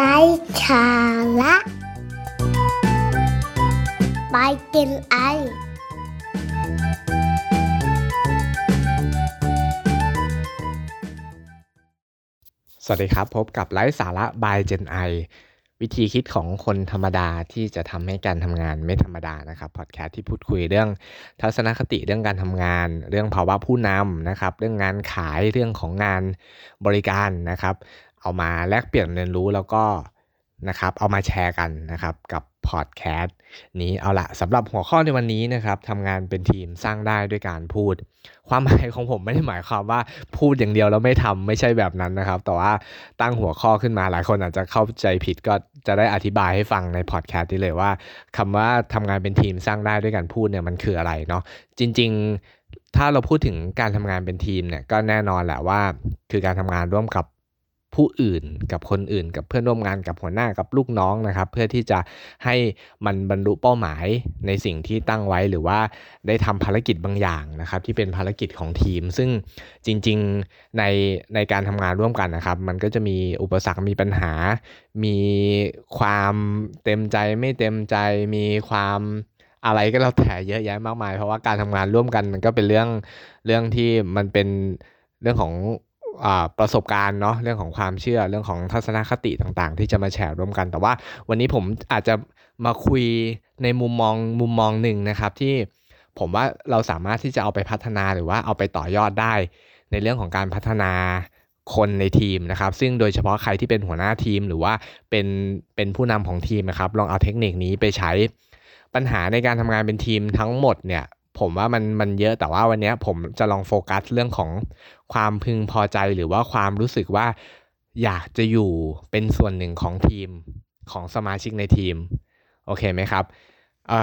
ไร้สาระไปกินไอ สวัสดีครับ พบกับไลฟ์สาระ by Gen I วิธีคิดของคนธรรมดาที่จะทำให้การทำงานไม่ธรรมดานะครับพอดแคสต์ที่พูดคุยเรื่องทัศนคติเรื่องการทำงาน เรื่องภาวะผู้นำนะครับ เรื่องงานขายเรื่องของงานบริการนะครับ เอามาแลกเปลี่ยนเรียนรู้แล้วก็นะครับเอามาแชร์กันนะครับกับพอดแคสต์นี้เอาละสำหรับหัวข้อในวันนี้นะครับทำงานเป็นทีมสร้างได้ด้วยการพูด ความหมายของผมไม่ได้หมายความว่าพูดอย่างเดียวแล้วไม่ทำไม่ใช่แบบนั้นนะครับ แต่ว่าตั้งหัวข้อขึ้นมาหลายคนอาจจะเข้าใจผิดก็จะได้อธิบายให้ฟังในพอดแคสต์นี้เลยว่าคำว่าทำงานเป็นทีมสร้างได้ด้วยการพูดเนี่ยมันคืออะไรเนาะจริง ๆ ถ้าเราพูดถึงการทำงานเป็นทีมเนี่ยก็แน่นอนแหละว่า คือการทำงานร่วมกับ ผู้อื่น กับคนอื่น กับเพื่อนร่วมงานกับหัวหน้ากับลูกน้องนะครับ เพื่อที่จะให้มันบรรลุเป้าหมายในสิ่งที่ตั้งไว้หรือว่าได้ทำภารกิจบางอย่างนะครับ ที่เป็นภารกิจของทีม ซึ่งจริงๆในในการทำงานร่วมกันนะครับ มันก็จะมีอุปสรรคมีปัญหา มีความเต็มใจไม่เต็มใจมีความอะไรก็แล้วแต่เยอะแยะมากมาย เพราะว่าการทำงานร่วมกันมันก็เป็นเรื่องเรื่องที่มันเป็นเรื่องของ ประสบการณ์เนาะเรื่องของความเชื่อเรื่องของทัศนคติต่างๆ ที่จะมาแชร์ร่วมกัน แต่ว่าวันนี้ผมอาจจะมาคุยในมุมมองมุมมองหนึ่งนะครับที่ผมว่าเราสามารถที่จะเอาไปพัฒนาหรือว่าเอาไปต่อยอดได้ ในเรื่องของการพัฒนาคนในทีมนะครับ ซึ่งโดยเฉพาะใครที่เป็นหัวหน้าทีม หรือว่าเป็นเป็นผู้นำของทีมนะครับ ลองเอาเทคนิคนี้ไปใช้ปัญหาในการทำงานเป็นทีมทั้งหมดเนี่ย ผมว่ามันมันเยอะแต่ว่าวันนี้ผมจะลองโฟกัสเรื่องของความพึงพอใจหรือว่าความรู้สึกว่าอยากจะอยู่เป็นส่วนหนึ่งของทีมของสมาชิกในทีม โอเคไหมครับอ่า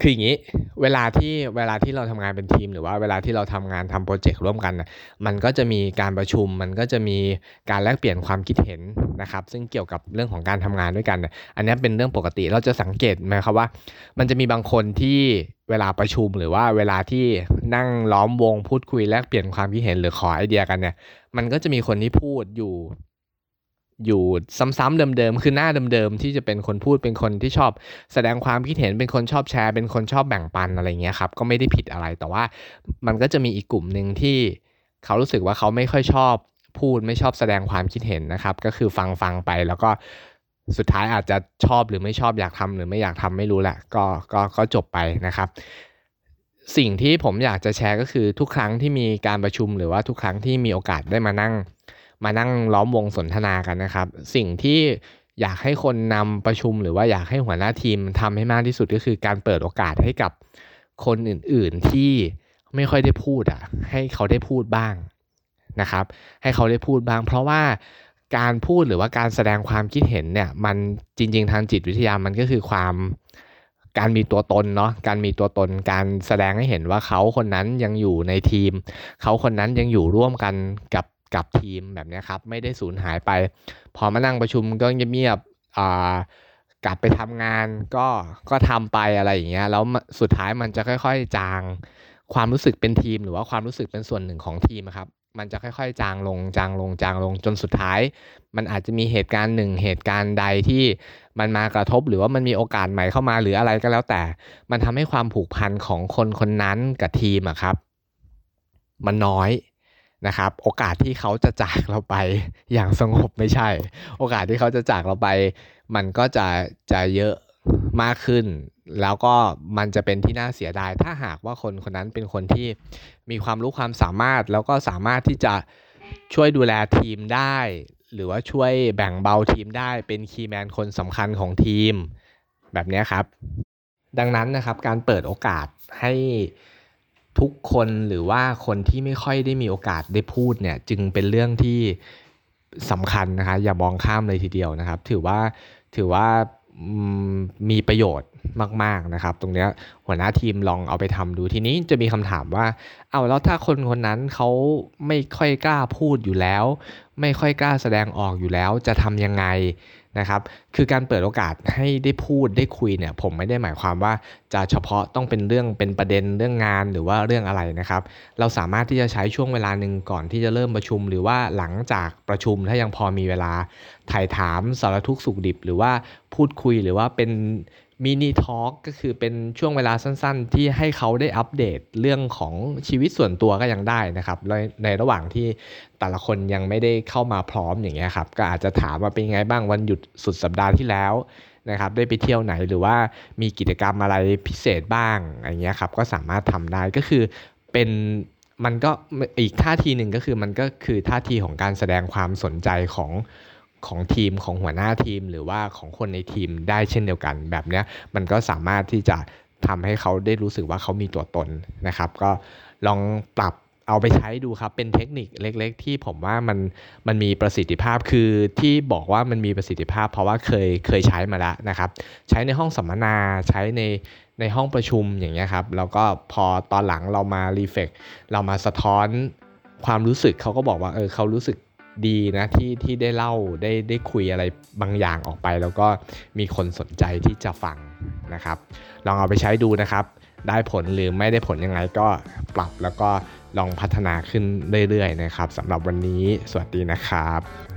คืออย่างนี้เวลาที่เวลาที่เราทำงานเป็นทีม หรือว่าเวลาที่เราทำงานทำโปรเจกต์ร่วมกันมันก็จะมีการประชุม มันก็จะมีการแลกเปลี่ยนความคิดเห็นนะครับ ซึ่งเกี่ยวกับเรื่องของการทำงานด้วยกันอันนี้เป็นเรื่องปกติเราจะสังเกตไหมครับว่า มันจะมีบางคนที่เวลาประชุมหรือว่าเวลาที่นั่งล้อมวงพูดคุยแลกเปลี่ยนความคิดเห็นหรือขอไอเดียกันเนี่ยมันก็จะมีคนที่พูดอยู่ อยู่ซ้ำๆเดิมๆคือหน้าเดิมๆที่จะเป็นคนพูดเป็นคนที่ชอบ แสดงความคิดเห็นเป็นคนชอบแชร์ เป็นคนชอบแบ่งปันอะไรเงี้ยครับก็ไม่ได้ผิดอะไรแต่ว่ามันก็จะมีอีกกลุ่มหนึ่งที่เขารู้สึกว่าเขาไม่ค่อยชอบพูดไม่ชอบแสดงความคิดเห็นนะครับ ก็คือฟังฟังไปแล้วก็สุดท้ายอาจจะชอบหรือไม่ชอบอยากทำหรือไม่อยากทำไม่รู้แหละก็ก็ก็จบไปนะครับ สิ่งที่ผมอยากจะแชร์ก็คือทุกครั้งที่มีการประชุมหรือว่าทุกครั้งที่มีโอกาสได้มานั่ง มานั่งล้อมวงสนทนากันนะครับ สิ่งที่อยากให้คนนำประชุมหรือว่าอยากให้หัวหน้าทีมทำให้มากที่สุดก็คือการเปิดโอกาสให้กับคนอื่น ๆที่ไม่ค่อยได้พูดอะให้เขาได้พูดบ้างนะครับ ให้เขาได้พูดบ้าง เพราะว่าการพูดหรือว่าการแสดงความคิดเห็นเนี่ยมันจริง ๆ ทางจิตวิทยามันก็คือความการมีตัวตนเนาะการมีตัวตนการแสดงให้เห็นว่าเขาคนนั้นยังอยู่ในทีม เขาคนนั้นยังอยู่ร่วมกันกับ กับทีมแบบนี้ครับ ไม่ได้สูญหายไป พอมานั่งประชุมก็เงียบๆกลับไปทำงานก็ก็ทำไปอะไรอย่างเงี้ยแล้วสุดท้ายมันจะค่อย ๆ จางความรู้สึกเป็นทีม หรือว่าความรู้สึกเป็นส่วนหนึ่งของทีมครับมันจะค่อยๆ จางลงจางลงจางลงจนสุดท้าย มันอาจจะมีเหตุการณ์หนึ่งเหตุการณ์ใดที่มันมากระทบหรือว่ามันมีโอกาสใหม่เข้ามาหรืออะไรก็แล้วแต่ มันทำให้ความผูกพันของคนคนนั้นกับทีมอะครับ มันน้อย นะครับโอกาสที่เขาจะจากเราไปอย่างสงบไม่ใช่ โอกาสที่เขาจะจากเราไป มันก็จะจะเยอะมากขึ้น แล้วก็มันจะเป็นที่น่าเสียดาย ถ้าหากว่าคนคนนั้นเป็นคนที่มีความรู้ความสามารถ แล้วก็สามารถที่จะช่วยดูแลทีมได้ หรือว่าช่วยแบ่งเบาทีมได้เป็นคีย์แมนคนสำคัญของทีม แบบนี้ครับ ดังนั้นนะครับการเปิดโอกาสให้ ทุกคนหรือว่าคนที่ไม่ค่อยได้มีโอกาสได้พูดเนี่ยจึงเป็นเรื่องที่สำคัญนะคะอย่ามองข้ามเลยทีเดียวนะครับ ถือว่าถือว่ามีประโยชน์มาก ๆนะครับ ตรงนี้หัวหน้าทีมลองเอาไปทำดูทีนี้จะมีคำถามว่าเอาแล้วถ้าคนคนนั้นเขาไม่ค่อยกล้าพูดอยู่แล้ว ไม่ค่อยกล้าแสดงออกอยู่แล้ว จะทำยังไง นะครับ คือการเปิดโอกาสให้ได้พูดได้คุยเนี่ย ผมไม่ได้หมายความว่าจะเฉพาะต้องเป็นเรื่องเป็นประเด็นเรื่องงานหรือว่าเรื่องอะไรนะครับ เราสามารถที่จะใช้ช่วงเวลาหนึ่งก่อนที่จะเริ่มประชุม หรือว่าหลังจากประชุมถ้ายังพอมีเวลาถ่ายถามสารทุกข์สุขดิบ หรือว่าพูดคุยหรือว่าเป็น มินิทอล์กก็คือเป็นช่วงเวลาสั้นๆ ที่ให้เขาได้อัปเดตเรื่องของชีวิตส่วนตัวก็ยังได้นะครับในในระหว่างที่แต่ละคนยังไม่ได้เข้ามาพร้อมอย่างเงี้ยครับ ก็อาจจะถามว่าเป็นไงบ้างวันหยุดสุดสัปดาห์ที่แล้วนะครับ ได้ไปเที่ยวไหนหรือว่ามีกิจกรรมอะไรพิเศษบ้างอย่างเงี้ยครับ ก็สามารถทำได้ก็คือเป็นมันก็อีกท่าทีหนึ่งก็คือมันก็คือท่าทีของการแสดงความสนใจของ ของทีมของหัวหน้าทีม หรือว่าของคนในทีมได้เช่นเดียวกัน แบบนี้มันก็สามารถที่จะทำให้เขาได้รู้สึกว่าเขามีตัวตนนะครับ ก็ลองปรับเอาไปใช้ดูครับ เป็นเทคนิคเล็ก ๆ ที่ผมว่ามันมันมีประสิทธิภาพคือที่บอกว่ามันมีประสิทธิภาพ เพราะว่าเคยเคยใช้มาแล้วนะครับ ใช้ในห้องสัมมนาใช้ในในห้องประชุมอย่างเงี้ยครับแล้วก็พอตอนหลังเรามารีเฟกเรามาสะท้อนความรู้สึกเขาก็บอกว่าเออเขารู้สึก ดีนะที่ที่ได้เล่าได้ได้คุยอะไรบางอย่างออกไป แล้วก็มีคนสนใจที่จะฟังนะครับ ลองเอาไปใช้ดูนะครับ ได้ผลหรือไม่ได้ผลยังไงก็ปรับแล้วก็ลองพัฒนาขึ้นเรื่อยๆนะครับสำหรับวันนี้สวัสดีนะครับ